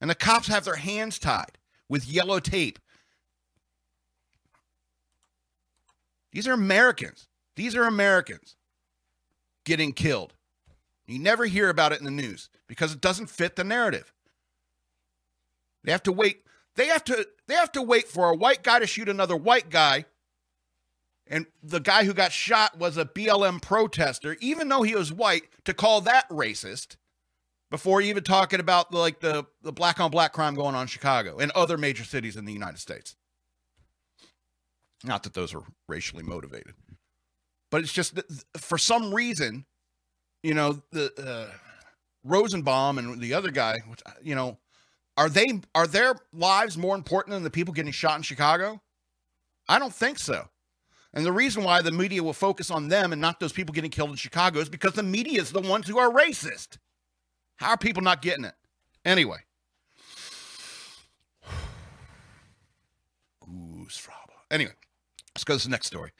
And the cops have their hands tied with yellow tape. These are Americans. These are Americans getting killed. You never hear about it in the news because it doesn't fit the narrative. They have to wait. They have to they have to wait for a white guy to shoot another white guy. And the guy who got shot was a BLM protester, even though he was white, to call that racist before even talking about like the, the black on black crime going on in Chicago and other major cities in the United States. Not that those are racially motivated, but it's just for some reason, you know, the uh, Rosenbaum and the other guy, you know, are they are their lives more important than the people getting shot in Chicago? I don't think so. And the reason why the media will focus on them and not those people getting killed in Chicago is because the media is the ones who are racist. How are people not getting it? Anyway. Anyway, let's go to the next story.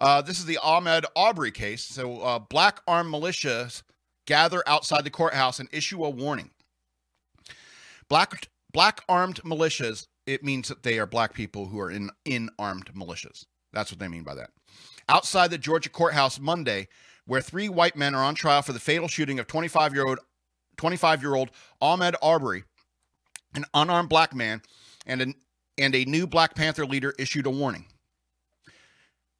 Uh, this is the Ahmaud Arbery case. So, uh, black armed militias gather outside the courthouse and issue a warning. Black black armed militias. It means that they are black people who are in in armed militias. That's what they mean by that. Outside the Georgia courthouse Monday, where three white men are on trial for the fatal shooting of 25 year old 25 year old Ahmaud Arbery, an unarmed black man, and, an, and a new Black Panther leader issued a warning.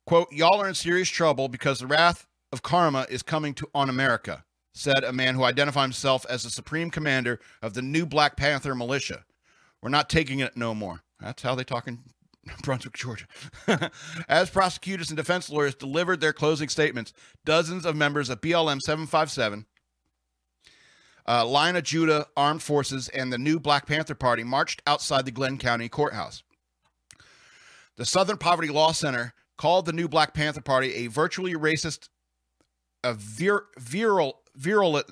Quote, Y'all are in serious trouble because the wrath of karma is coming to on America, said a man who identified himself as the supreme commander of the new Black Panther militia. We're not taking it no more. That's how they talk in Brunswick, Georgia. As prosecutors and defense lawyers delivered their closing statements, dozens of members of BLM 757, uh, Lion of Judah Armed Forces, and the new Black Panther Party marched outside the Glynn County Courthouse. The Southern Poverty Law Center called the new Black Panther Party a virtually racist, a vir- viral, virulent,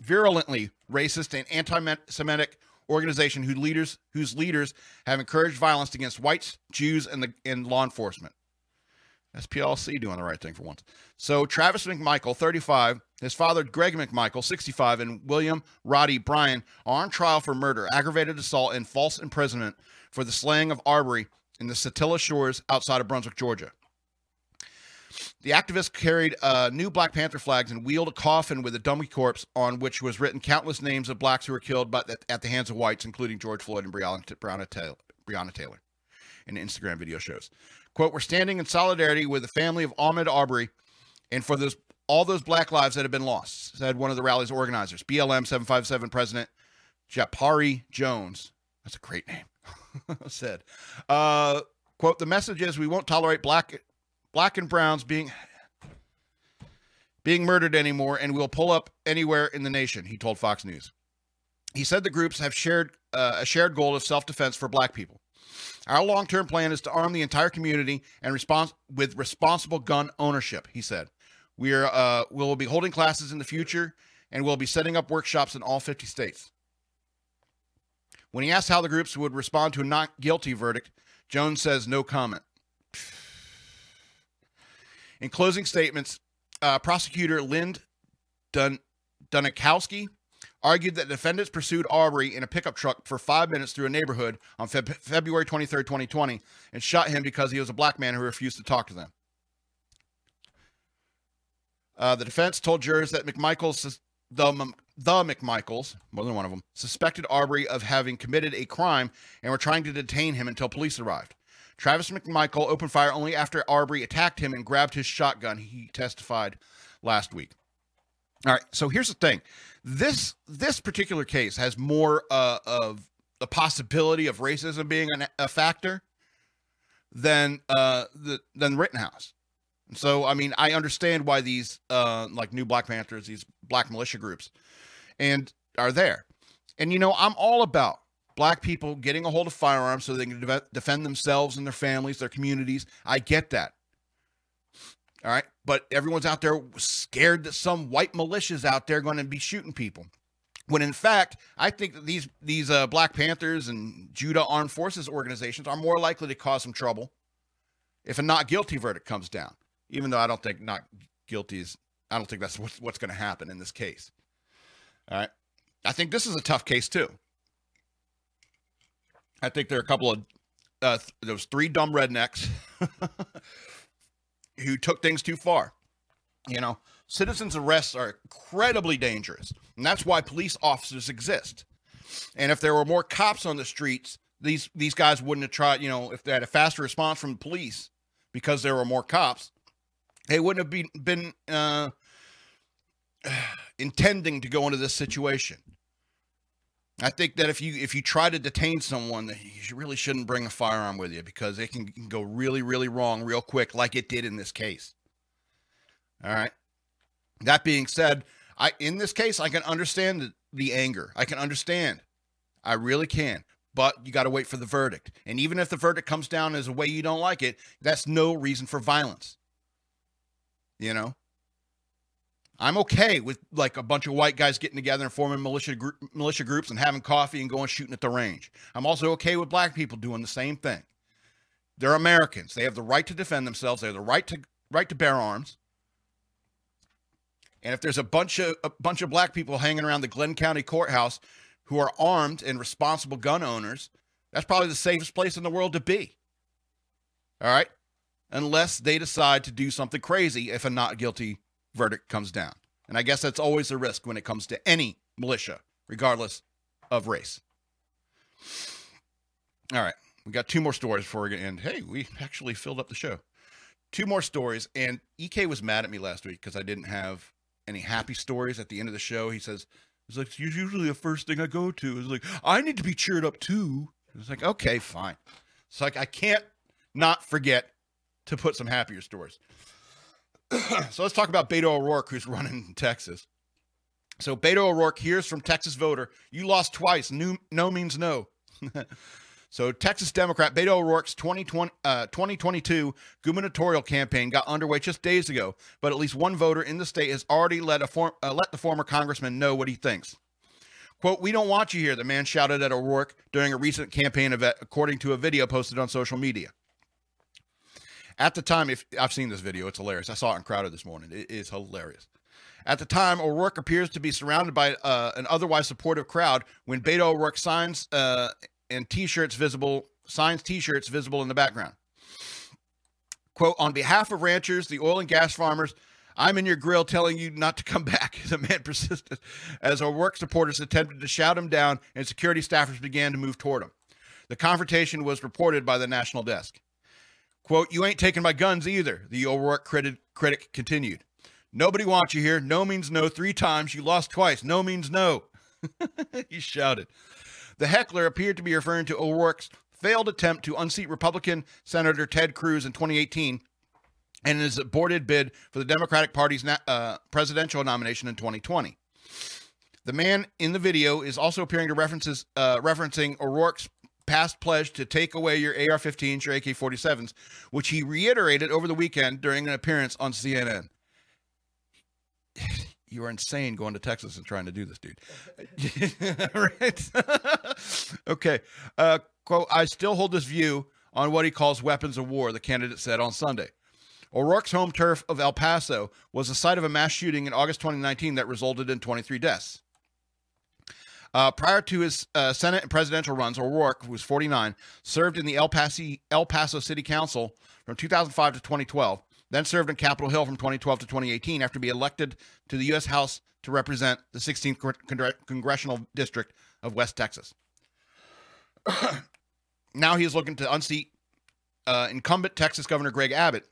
virulently racist and anti-Semitic organization whose leaders whose leaders have encouraged violence against whites, Jews, and the and law enforcement. SPLC doing the right thing for once. So Travis McMichael, 35, his father Greg McMichael, 65, and William Roddy Bryan are on trial for murder, aggravated assault, and false imprisonment for the slaying of Arbery in the Satilla Shores outside of Brunswick, Georgia. The activists carried uh, new Black Panther flags and wheeled a coffin with a dummy corpse on which was written countless names of blacks who were killed by, at the hands of whites, including George Floyd and Breonna, Taylor, Breonna Taylor in Instagram video shows. Quote, we're standing in solidarity with the family of Ahmaud Arbery and for those all those black lives that have been lost, said one of the rally's organizers, BLM 757 President Japharii Jones. That's a great name. said, uh, quote, the message is we won't tolerate black black and browns being being murdered anymore and we'll pull up anywhere in the nation, he told Fox News. He said the groups have shared uh, a shared goal of self-defense for black people. Our long-term plan is to arm the entire community and respond with responsible gun ownership, he said. We are uh, we'll be holding classes in the future and we'll be setting up workshops in all 50 states. When he asked how the groups would respond to a not guilty verdict, Jones says no comment. In closing statements, uh, prosecutor Lind Dun- Dunikoski argued that defendants pursued Arbery in a pickup truck for five minutes through a neighborhood on Fe- February 23, 2020, and shot him because he was a black man who refused to talk to them. Uh, the defense told jurors that McMichael's the the McMichaels, more than one of them, suspected Arbery of having committed a crime and were trying to detain him until police arrived. Travis McMichael opened fire only after Arbery attacked him and grabbed his shotgun. He testified last week. All right, so here's the thing: this this particular case has more uh, of the possibility of racism being an, a factor than uh, the than Rittenhouse. So, I mean, I understand why these uh, like new Black Panthers, these black militia groups, and are there. And you know, I'm all about black people getting a hold of firearms so they can de- defend themselves and their families, their communities. I get that. All right. But everyone's out there scared that some white militias out there going to be shooting people. When in fact, I think that these these uh, Black Panthers and Judah Armed Forces organizations are more likely to cause some trouble if a not guilty verdict comes down. Even though I don't think not guilty is, I don't think that's what's, what's going to happen in this case. All right. I think this is a tough case too. I think there are a couple of uh, those three dumb rednecks who took things too far. You know, citizens' arrests are incredibly dangerous, and that's why police officers exist. And if there were more cops on the streets, these these guys wouldn't have tried. You know, if they had a faster response from the police because there were more cops, they wouldn't have been been uh, intending to go into this situation. I think that if you if you try to detain someone, that you really shouldn't bring a firearm with you because it can, can go really really wrong real quick, like it did in this case. All right. That being said, I in this case I can understand the, the anger. I can understand. I really can. But you got to wait for the verdict. And even if the verdict comes down as a way you don't like it, that's no reason for violence. You know? I'm okay with like a bunch of white guys getting together and forming militia group, militia groups and having coffee and going shooting at the range. I'm also okay with black people doing the same thing. They're Americans. They have the right to defend themselves. They have the right to right to bear arms. And if there's a bunch of a bunch of black people hanging around the Glynn County courthouse who are armed and responsible gun owners, that's probably the safest place in the world to be. All right? Unless they decide to do something crazy if a not guilty verdict comes down. And I guess that's always a risk when it comes to any militia, regardless of race. All right, we got two more stories before we get end. Hey, we actually filled up the show. Two more stories, and EK was mad at me last week because I didn't have any happy stories at the end of the show. He says, "It's like it's usually the first thing I go to." It's like I need to be cheered up too. It's like okay, fine. So like I can't not forget to put some happier stories. so let's talk about Beto O'Rourke, who's running in Texas. So Beto O'Rourke hears from Texas voter, you lost twice. No, no means no. so Texas Democrat Beto O'Rourke's 2020, uh, 2022 gubernatorial campaign got underway just days ago, but at least one voter in the state has already let, a form, uh, let the former congressman know what he thinks. Quote, we don't want you here, the man shouted at O'Rourke during a recent campaign event, according to a video posted on social media. At the time, if I've seen this video, it's hilarious. I saw it in Crowder this morning. It is hilarious. At the time, O'Rourke appears to be surrounded by uh, an otherwise supportive crowd when Beto O'Rourke signs uh, and T-shirts visible signs T-shirts visible in the background. Quote: On behalf of ranchers, the oil and gas farmers, I'm in your grill telling you not to come back. The man persisted as O'Rourke supporters attempted to shout him down and security staffers began to move toward him. The confrontation was reported by the national desk. Quote, you ain't taking my guns either, the O'Rourke critic, critic continued. Nobody wants you here. No means no three times. You lost twice. No means no. he shouted. The heckler appeared to be referring to O'Rourke's failed attempt to unseat Republican Senator Ted Cruz in 2018 and his aborted bid for the Democratic Party's na- uh, presidential nomination in 2020. The man in the video is also appearing to references uh, referencing O'Rourke's past pledge to take away your AR-15s, your AK-47s, which he reiterated over the weekend during an appearance on CNN. You are insane going to Texas and trying to do this, dude. right? okay. Uh, quote, I still hold this view on what he calls weapons of war, the candidate said on Sunday. O'Rourke's home turf of El Paso was the site of a mass shooting in August 2019 that resulted in 23 deaths. Uh, prior to his uh, Senate and presidential runs, O'Rourke, who was 49, served in the El Paso, El Paso City Council from 2005 to 2012, then served in Capitol Hill from 2012 to 2018 after being elected to the U.S. House to represent the 16th Con- Congressional District of West Texas. now he is looking to unseat uh, incumbent Texas Governor Greg Abbott,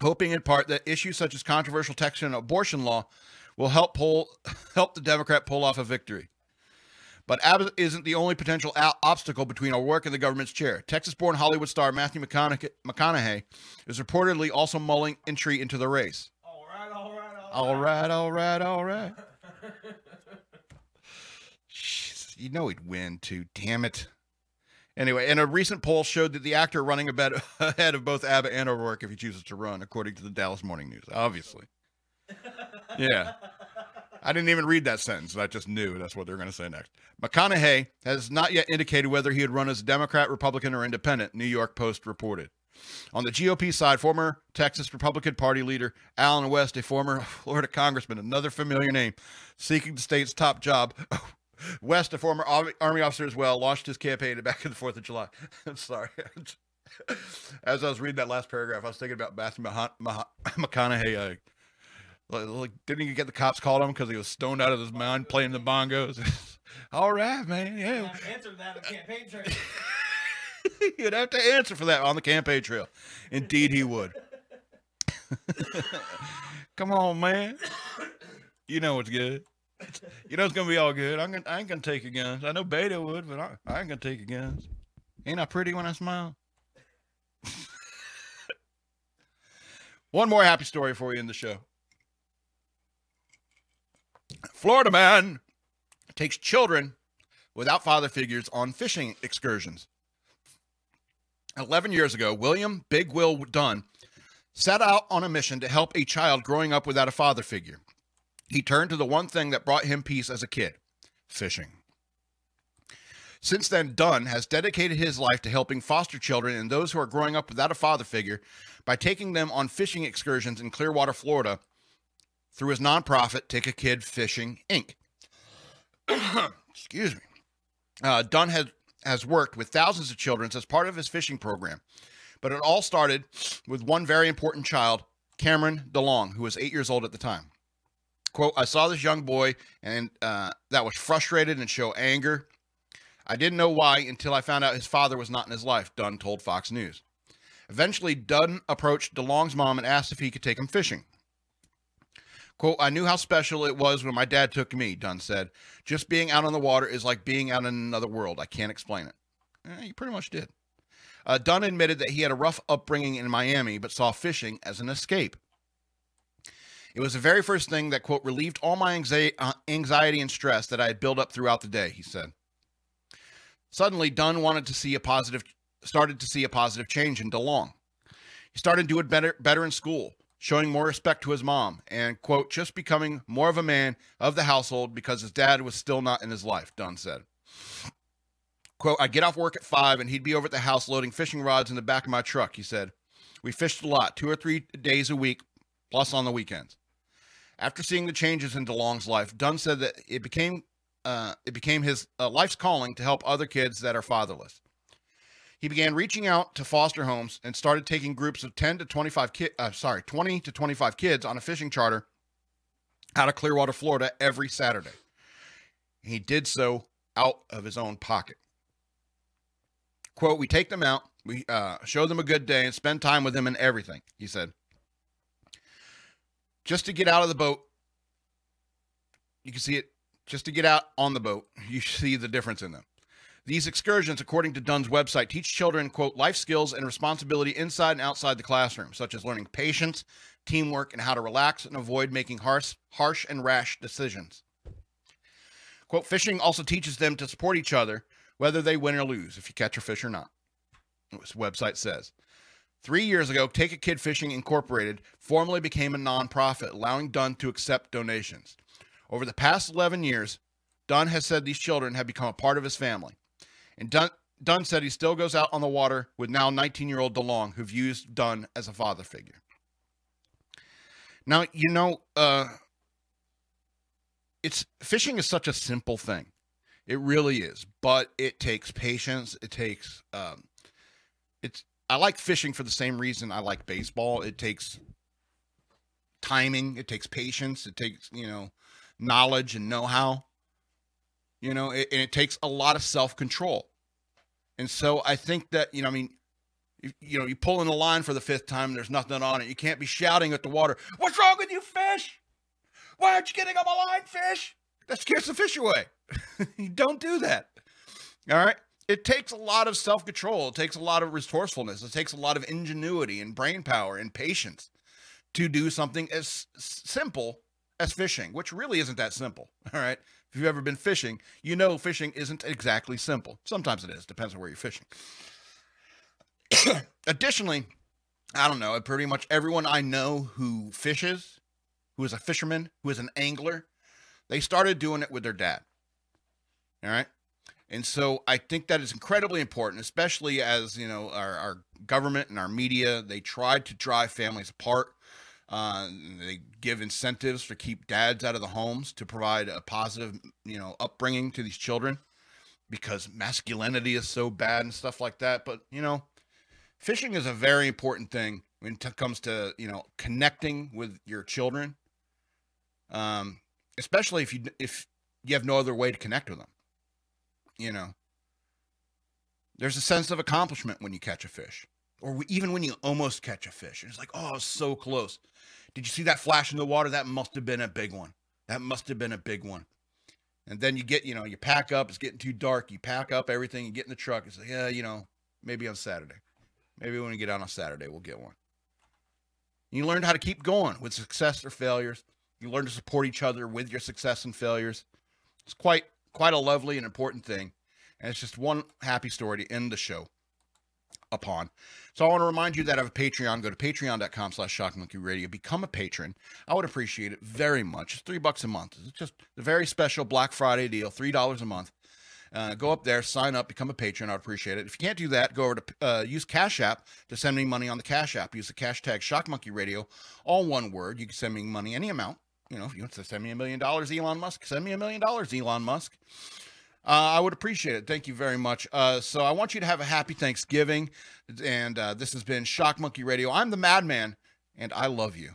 hoping in part that issues such as controversial Texas abortion law will help pull help the Democrat pull off a victory. But Abbott isn't the only potential a- obstacle between O'Rourke and the government's chair. Texas born Hollywood star Matthew McConaughey, McConaughey is reportedly also mulling entry into the race. All right, all right, All right, all right, all right. Jeez, you know he'd win too, damn it. Anyway, and a recent poll showed that the actor running ahead of both Abbott and O'Rourke if he chooses to run, according to the Dallas Morning News. Obviously. Yeah. I didn't even read that sentence. I just knew that's what they're going to say next. McConaughey has not yet indicated whether he would run as a Democrat, Republican, or Independent, New York Post reported. On the GOP side, former Texas Republican Party leader Allen West, a former Florida congressman, another familiar name, seeking the state's top job. West, a former Army officer as well, launched his campaign back in the 4th of July. I'm sorry. As I was reading that last paragraph, I was thinking about Matthew McConaughey uh, like, didn't he get the cops called him because he was stoned out of his mind playing the bongos? All right, man. Yeah. Answer that on the campaign trail. You'd have to answer for that on the campaign trail. Indeed, he would. Come on, man. You know what's good. You know it's gonna be all good. I'm gonna, I ain't gonna take your guns. I know Beto would, but I, I ain't gonna take your guns. Ain't I pretty when I smile? One more happy story for you in the show. Florida man takes children without father figures on fishing excursions. 11 years ago, William Big Will Dunn set out on a mission to help a child growing up without a father figure. He turned to the one thing that brought him peace as a kid fishing. Since then, Dunn has dedicated his life to helping foster children and those who are growing up without a father figure by taking them on fishing excursions in Clearwater, Florida, through his nonprofit, Take a Kid Fishing Inc. Excuse me. Uh, Dunn has, has worked with thousands of children as part of his fishing program, but it all started with one very important child, Cameron DeLong, who was eight years old at the time. Quote, I saw this young boy and uh, that was frustrated and show anger. I didn't know why until I found out his father was not in his life, Dunn told Fox News. Eventually, Dunn approached DeLong's mom and asked if he could take him fishing. Quote, I knew how special it was when my dad took me, Dunn said. Just being out on the water is like being out in another world. I can't explain it. Eh, you pretty much did. Uh, Dunn admitted that he had a rough upbringing in Miami, but saw fishing as an escape. It was the very first thing that, quote, relieved all my anxiety, uh, anxiety and stress that I had built up throughout the day, he said. Suddenly, Dunn wanted to see a positive, started to see a positive change in DeLong. He started doing better, better in school, showing more respect to his mom, and, quote, just becoming more of a man of the household because his dad was still not in his life, Dunn said. Quote, I'd get off work at five and he'd be over at the house loading fishing rods in the back of my truck, he said. We fished a lot, two or three days a week, plus on the weekends. After seeing the changes in DeLong's life, Dunn said that it became uh, it became his uh, life's calling to help other kids that are fatherless. He began reaching out to foster homes and started taking groups of 10 to 25 ki- uh, sorry, 20 to 25 kids on a fishing charter out of Clearwater, Florida every Saturday. He did so out of his own pocket. Quote, we take them out, we uh, show them a good day and spend time with them and everything, he said. Just to get out of the boat, you can see it, just to get out on the boat, you see the difference in them. These excursions, according to Dunn's website, teach children, quote, life skills and responsibility inside and outside the classroom, such as learning patience, teamwork, and how to relax and avoid making harsh, harsh and rash decisions. Quote, fishing also teaches them to support each other, whether they win or lose, if you catch a fish or not. This website says. Three years ago, Take a Kid Fishing Incorporated formally became a nonprofit, allowing Dunn to accept donations. Over the past 11 years, Dunn has said these children have become a part of his family. And Dunn, Dunn said he still goes out on the water with now 19 year old DeLong, who views Dunn as a father figure. Now, you know, uh, it's fishing is such a simple thing. It really is, but it takes patience. It takes, um, it's, I like fishing for the same reason I like baseball. It takes timing, it takes patience, it takes, you know, knowledge and know how you know, it, and it takes a lot of self control. And so I think that, you know, I mean, you, you know, you pull in the line for the fifth time there's nothing on it. You can't be shouting at the water, What's wrong with you, fish? Why aren't you getting on my line, fish? That scares the fish away. you don't do that. All right. It takes a lot of self control. It takes a lot of resourcefulness. It takes a lot of ingenuity and brain power and patience to do something as simple as fishing, which really isn't that simple. All right. If you've ever been fishing, you know fishing isn't exactly simple. Sometimes it is, depends on where you're fishing. Additionally, I don't know, pretty much everyone I know who fishes, who is a fisherman, who is an angler, they started doing it with their dad. All right. And so I think that is incredibly important, especially as, you know, our, our government and our media, they try to drive families apart. Uh, they give incentives to keep dads out of the homes to provide a positive, you know, upbringing to these children because masculinity is so bad and stuff like that. But you know, fishing is a very important thing when it comes to you know connecting with your children, um, especially if you if you have no other way to connect with them. You know, there's a sense of accomplishment when you catch a fish or even when you almost catch a fish. And it's like, oh, so close. Did you see that flash in the water? That must have been a big one. That must have been a big one. And then you get, you know, you pack up. It's getting too dark. You pack up everything. You get in the truck. It's like, yeah, you know, maybe on Saturday. Maybe when we get out on Saturday, we'll get one. You learn how to keep going with success or failures. You learn to support each other with your success and failures. It's quite quite a lovely and important thing. And it's just one happy story to end the show upon. So I want to remind you that I have a Patreon. Go to patreon.com slash shockmonkeyradio. Become a patron. I would appreciate it very much. It's three bucks a month. It's just a very special Black Friday deal, $3 a month. Uh, go up there, sign up, become a patron. I'd appreciate it. If you can't do that, go over to uh, use Cash App to send me money on the Cash App. Use the cash tag Shock Monkey Radio, all one word. You can send me money, any amount. You know, if you want to send me a million dollars, Elon Musk, send me a million dollars, Elon Musk. Uh, I would appreciate it. Thank you very much. Uh, so I want you to have a happy Thanksgiving. And uh, this has been Shock Monkey Radio. I'm the Madman, and I love you.